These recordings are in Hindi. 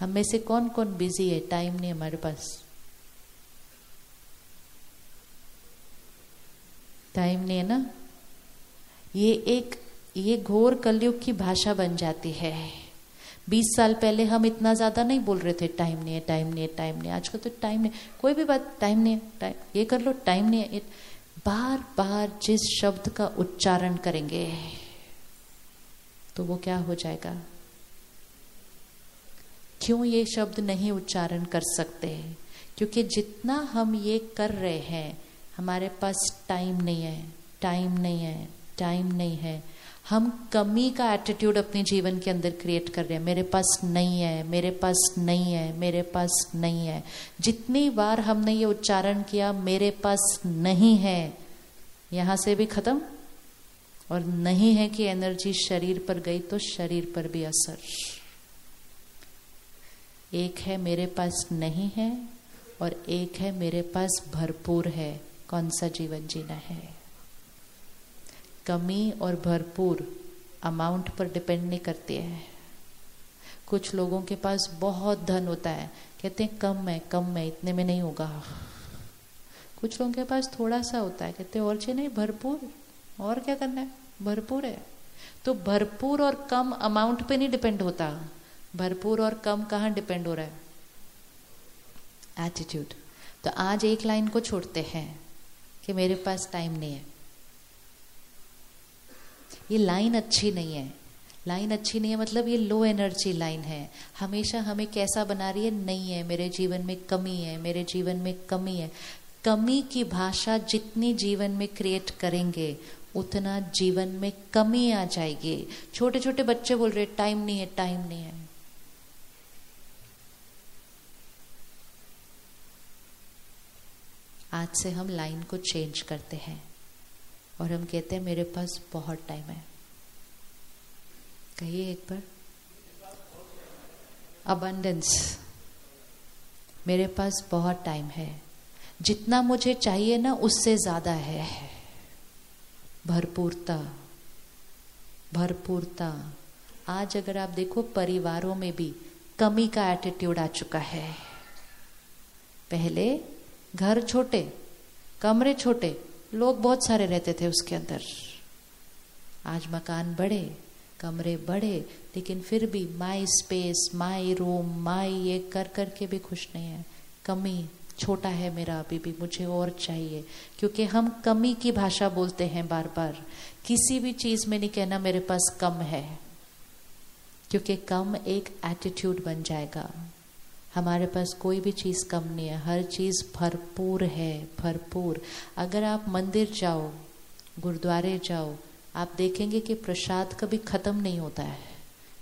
हम में से कौन कौन बिज़ी है? टाइम नहीं हमारे पास। टाइम नहीं है ना? ये एक, ये घोर कलयुग की भाषा बन जाती है। बीस साल पहले हम इतना ज़्यादा नहीं बोल रहे थे टाइम नहीं है टाइम नहीं है टाइम नहीं आजकल तो टाइम नहीं कोई भी बात टाइम नहीं है टाइम ये कर लो टाइम नहीं है। बार बार जिस शब्द का उच्चारण करेंगे तो वो क्या हो जाएगा? क्यों ये शब्द नहीं उच्चारण कर सकते? हैं क्योंकि जितना हम ये कर रहे हैं, हमारे पास टाइम नहीं है टाइम नहीं है टाइम नहीं है। हम कमी का एटीट्यूड अपने जीवन के अंदर क्रिएट कर रहे हैं। मेरे पास नहीं है, मेरे पास नहीं है, मेरे पास नहीं है। जितनी बार हमने ये उच्चारण किया, मेरे पास नहीं है। यहाँ से भी खत्म? और नहीं है कि एनर्जी शरीर पर गई तो शरीर पर भी असर। एक है मेरे पास नहीं है और एक है मेरे पास भरपूर है। कौन सा जीवन जीना है? कमी और भरपूर अमाउंट पर डिपेंड नहीं करती है। कुछ लोगों के पास बहुत धन होता है। कहते हैं, कम है कम है, इतने में नहीं होगा। कुछ लोगों के पास थोड़ा सा होता है। कहते हैं, और चाहिए नहीं, भरपूर। और क्या करना है? भरपूर है। तो भरपूर और कम अमाउंट पे नहीं डिपेंड होता। भरपूर और कम कहाँ डिपेंड हो रहा है? एटीट्यूड तो आज एक लाइन को छोड़ते हैं कि मेरे पास टाइम नहीं है। ये लाइन अच्छी नहीं है। लाइन अच्छी नहीं है मतलब ये लो एनर्जी लाइन है। हमेशा हमें कैसा बना रही है? नहीं है। मेरे जीवन में कमी है। मेरे जीवन में कमी है। कमी की भाषा जितनी जीवन में क्रिएट करेंगे, उतना जीवन में कमी आ जाएगी। छोटे छोटे बच्चे बोल रहे टाइम नहीं है टाइम नहीं है। आज से हम लाइन को चेंज करते हैं। और हम कहते हैं, मेरे पास बहुत टाइम है। कहिए एक बार। अबंडेंस मेरे पास बहुत टाइम है। जितना मुझे चाहिए ना, उससे ज़्यादा है। भरपूरता। भरपूरता। आज अगर आप देखो, परिवारों में भी कमी का एटीट्यूड आ चुका है। पहले घर छोटे, कमरे छोटे, लोग बहुत सारे रहते थे उसके अंदर। आज मकान बड़े, कमरे बड़े, लेकिन फिर भी माई स्पेस माई रूम माई ये कर कर के भी खुश नहीं है। कमी छोटा है मेरा अभी भी, मुझे और चाहिए, क्योंकि हम कमी की भाषा बोलते हैं बार बार किसी भी चीज़ में नहीं कहना मेरे पास कम है, क्योंकि कम एक एटीट्यूड बन जाएगा। हमारे पास कोई भी चीज़ कम नहीं है, हर चीज़ भरपूर है, भरपूर। अगर आप मंदिर जाओ, गुरुद्वारे जाओ, आप देखेंगे कि प्रसाद कभी खत्म नहीं होता है।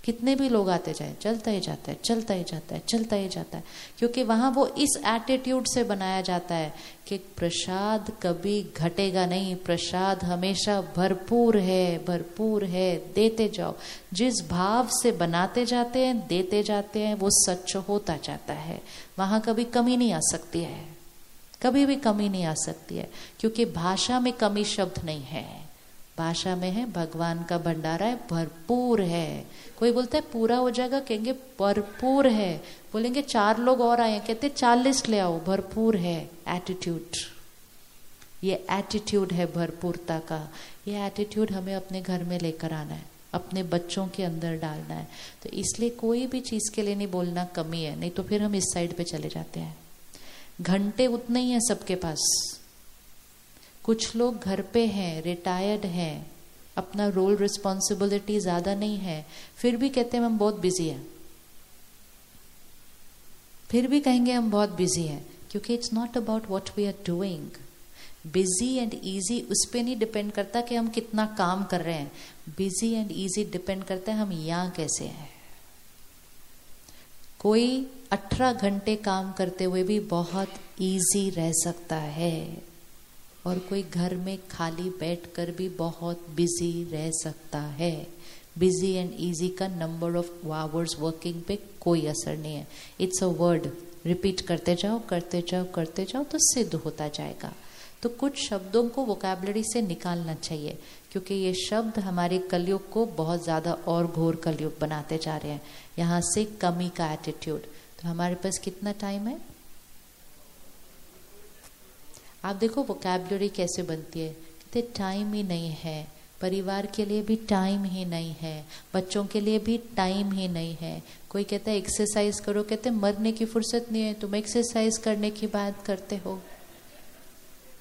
कितने भी लोग आते जाए, चलता ही जाता है, चलता ही जाता है, चलता ही जाता है। क्योंकि वहाँ वो इस एटीट्यूड से बनाया जाता है कि प्रसाद कभी घटेगा नहीं, प्रसाद हमेशा भरपूर है भरपूर है, देते जाओ। जिस भाव से बनाते जाते हैं, देते जाते हैं, वो सच होता जाता है। वहाँ कभी कमी नहीं आ सकती है। कभी भी कमी नहीं आ सकती है, क्योंकि भाषा में कमी शब्द नहीं है। भाषा में है, भगवान का भंडारा है, भरपूर है। कोई बोलता है, पूरा हो जाएगा, कहेंगे, भरपूर है। बोलेंगे, चार लोग और आए कहते चालीस ले आओ, भरपूर है एटीट्यूड ये एटीट्यूड है भरपूरता का। ये एटीट्यूड हमें अपने घर में लेकर आना है, अपने बच्चों के अंदर डालना है। तो इसलिए कोई भी चीज़ के लिए नहीं बोलना कमी है, नहीं तो फिर हम इस साइड पे चले जाते हैं। घंटे उतने ही है सबके पास। कुछ लोग घर पे हैं रिटायर्ड हैं, अपना रोल रिस्पॉन्सिबिलिटी ज़्यादा नहीं है, फिर भी कहते हैं हम बहुत बिज़ी हैं। फिर भी कहेंगे हम बहुत बिज़ी हैं, क्योंकि it's not about what we are doing busy and easy उस पर नहीं डिपेंड करता कि हम कितना काम कर रहे हैं। बिज़ी एंड ईजी डिपेंड करता है हम यहाँ कैसे हैं। कोई अठारह घंटे काम करते हुए भी बहुत ईजी रह सकता है। और कोई घर में खाली बैठकर भी बहुत बिज़ी रह सकता है। बिज़ी एंड इजी का नंबर ऑफ़ आवर्स वर्किंग पे कोई असर नहीं है। इट्स अ वर्ड रिपीट करते जाओ करते जाओ करते जाओ तो सिद्ध होता जाएगा। तो कुछ शब्दों को वोकेबलरी से निकालना चाहिए, क्योंकि ये शब्द हमारे कलयुग को बहुत ज़्यादा और घोर कलयुग बनाते जा रहे हैं। यहाँ से कमी का एटीट्यूड तो हमारे पास कितना टाइम है? आप देखो वोकेबलरी कैसे बनती है। कहते टाइम ही नहीं है। परिवार के लिए भी टाइम ही नहीं है। बच्चों के लिए भी टाइम ही नहीं है। कोई कहता है एक्सरसाइज करो। कहते मरने की फुर्सत नहीं है। तुम एक्सरसाइज करने की बात करते हो।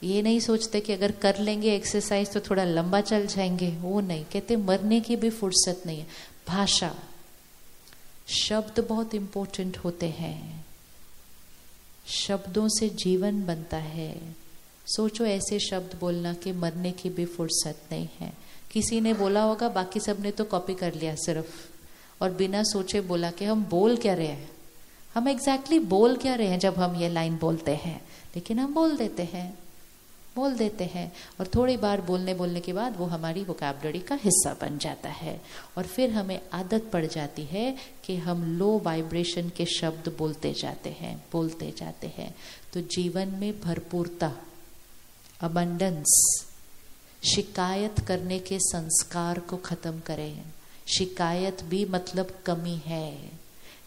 ये नहीं सोचते कि अगर कर लेंगे एक्सरसाइज तो थोड़ा लंबा चल जाएँगे। वो नहीं। कहते मरने की भी फुर्सत नहीं है। भाषा। शब्द बहुत इंपॉर्टेंट होते हैं। शब्दों से जीवन बनता है। सोचो ऐसे शब्द बोलना कि मरने की भी फुर्सत नहीं है। किसी ने बोला होगा, बाकी सबने तो कॉपी कर लिया सिर्फ़। और बिना सोचे बोला कि हम बोल क्या रहे हैं? हम एग्जैक्टली exactly बोल क्या रहे हैं जब हम ये लाइन बोलते हैं? लेकिन हम बोल देते हैं। बोल देते हैं। और थोड़ी बार बोलने बोलने के बाद वो हमारी वोकेबलरी का हिस्सा बन जाता है। और फिर हमें आदत पड़ जाती है कि हम लो वाइब्रेशन के शब्द बोलते जाते हैं, बोलते जाते हैं। तो जीवन में भरपूरता अबंडेंस शिकायत करने के संस्कार को खत्म करें। शिकायत भी मतलब कमी है।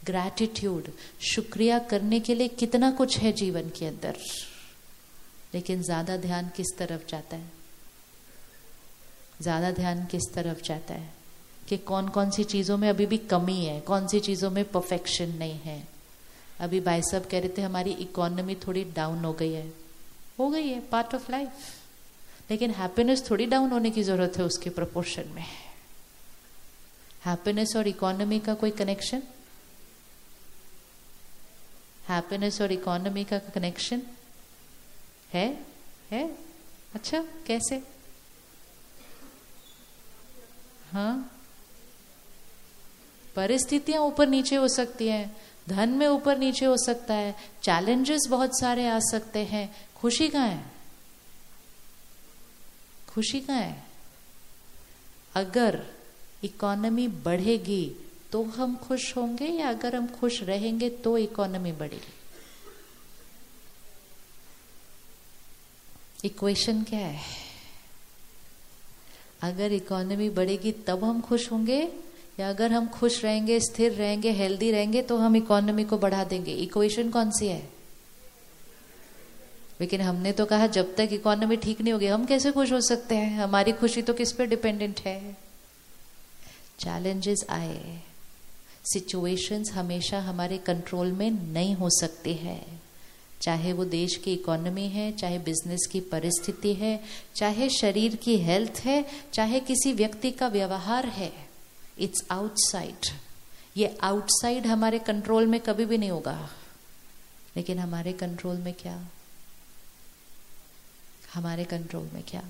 ग्रैटिट्यूड शुक्रिया करने के लिए कितना कुछ है जीवन के अंदर। लेकिन ज़्यादा ध्यान किस तरफ़ जाता है? ज़्यादा ध्यान किस तरफ़ जाता है? कि कौन कौन सी चीज़ों में अभी भी कमी है, कौन सी चीज़ों में परफेक्शन नहीं है। अभी भाई साहब कह रहे थे हमारी इकोनॉमी थोड़ी डाउन हो गई है। हो गई है पार्ट ऑफ़ लाइफ लेकिन हैप्पीनेस थोड़ी डाउन होने की ज़रूरत है उसके प्रपोर्शन में। हैप्पीनेस और इकोनॉमी का कोई कनेक्शन हैप्पीनेस और इकोनॉमी का कनेक्शन है? है? अच्छा कैसे? हाँ? परिस्थितियाँ ऊपर नीचे हो सकती हैं। धन में ऊपर नीचे हो सकता है चैलेंजेस बहुत सारे आ सकते हैं। खुशी कहाँ है? खुशी कहाँ है? अगर इकोनॉमी बढ़ेगी तो हम खुश होंगे या अगर हम खुश रहेंगे तो इकोनॉमी बढ़ेगी? इक्वेशन क्या है? अगर इकोनॉमी बढ़ेगी, तब हम खुश होंगे या अगर हम खुश रहेंगे, स्थिर रहेंगे हेल्दी रहेंगे तो हम इकोनॉमी को बढ़ा देंगे। इक्वेशन कौन सी है? लेकिन हमने तो कहा, जब तक इकोनॉमी ठीक नहीं होगी, हम कैसे खुश हो सकते हैं? हमारी खुशी तो किस पे डिपेंडेंट है? चैलेंजेस आए। सिचुएशंस हमेशा हमारे कंट्रोल में नहीं हो सकती है। चाहे वो देश की इकोनॉमी है, चाहे बिज़नेस की परिस्थिति है, चाहे शरीर की हेल्थ है, चाहे किसी व्यक्ति का व्यवहार है। इट्स आउटसाइड ये आउटसाइड हमारे कंट्रोल में कभी भी नहीं होगा। लेकिन हमारे कंट्रोल में क्या? हमारे कंट्रोल में क्या?